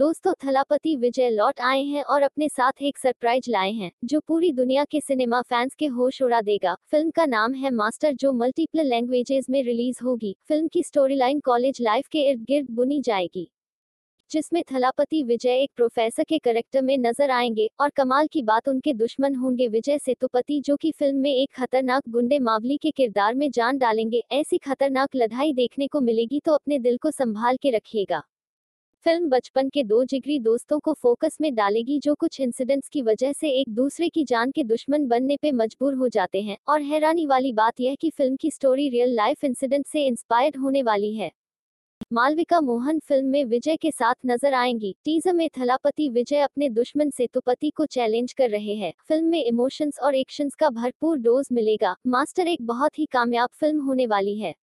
दोस्तों, थलापति विजय लौट आए हैं और अपने साथ एक सरप्राइज़ लाए हैं, जो पूरी दुनिया के सिनेमा फैंस के होश उड़ा देगा। फ़िल्म का नाम है मास्टर, जो मल्टीपल लैंग्वेजेस में रिलीज़ होगी। फ़िल्म की स्टोरी लाइन कॉलेज लाइफ के इर्द गिर्द बुनी जाएगी, जिसमें थलापति विजय एक प्रोफेसर के करेक्टर में नज़र आएँगे और कमाल की बात, उनके दुश्मन होंगे विजय सेतुपति, जो कि फ़िल्म में एक खतरनाक गुंडे मावली के किरदार में जान डालेंगे। ऐसी खतरनाक लड़ाई देखने को मिलेगी तो अपने दिल को संभाल के रखिएगा। फ़िल्म बचपन के दो जिगरी दोस्तों को फोकस में डालेगी जो कुछ इंसिडेंट्स की वजह से एक दूसरे की जान के दुश्मन बनने पे मजबूर हो जाते हैं। और हैरानी वाली बात यह कि फ़िल्म की स्टोरी रियल लाइफ इंसिडेंट से इंस्पायर्ड होने वाली है। मालविका मोहन फ़िल्म में विजय के साथ नज़र आएँगी। टीजर में थलापति विजय अपने दुश्मन सेतुपति को चैलेंज कर रहे हैं। फ़िल्म में इमोशंस और एक्शंस का भरपूर डोज मिलेगा। मास्टर एक बहुत ही कामयाब फ़िल्म होने वाली है।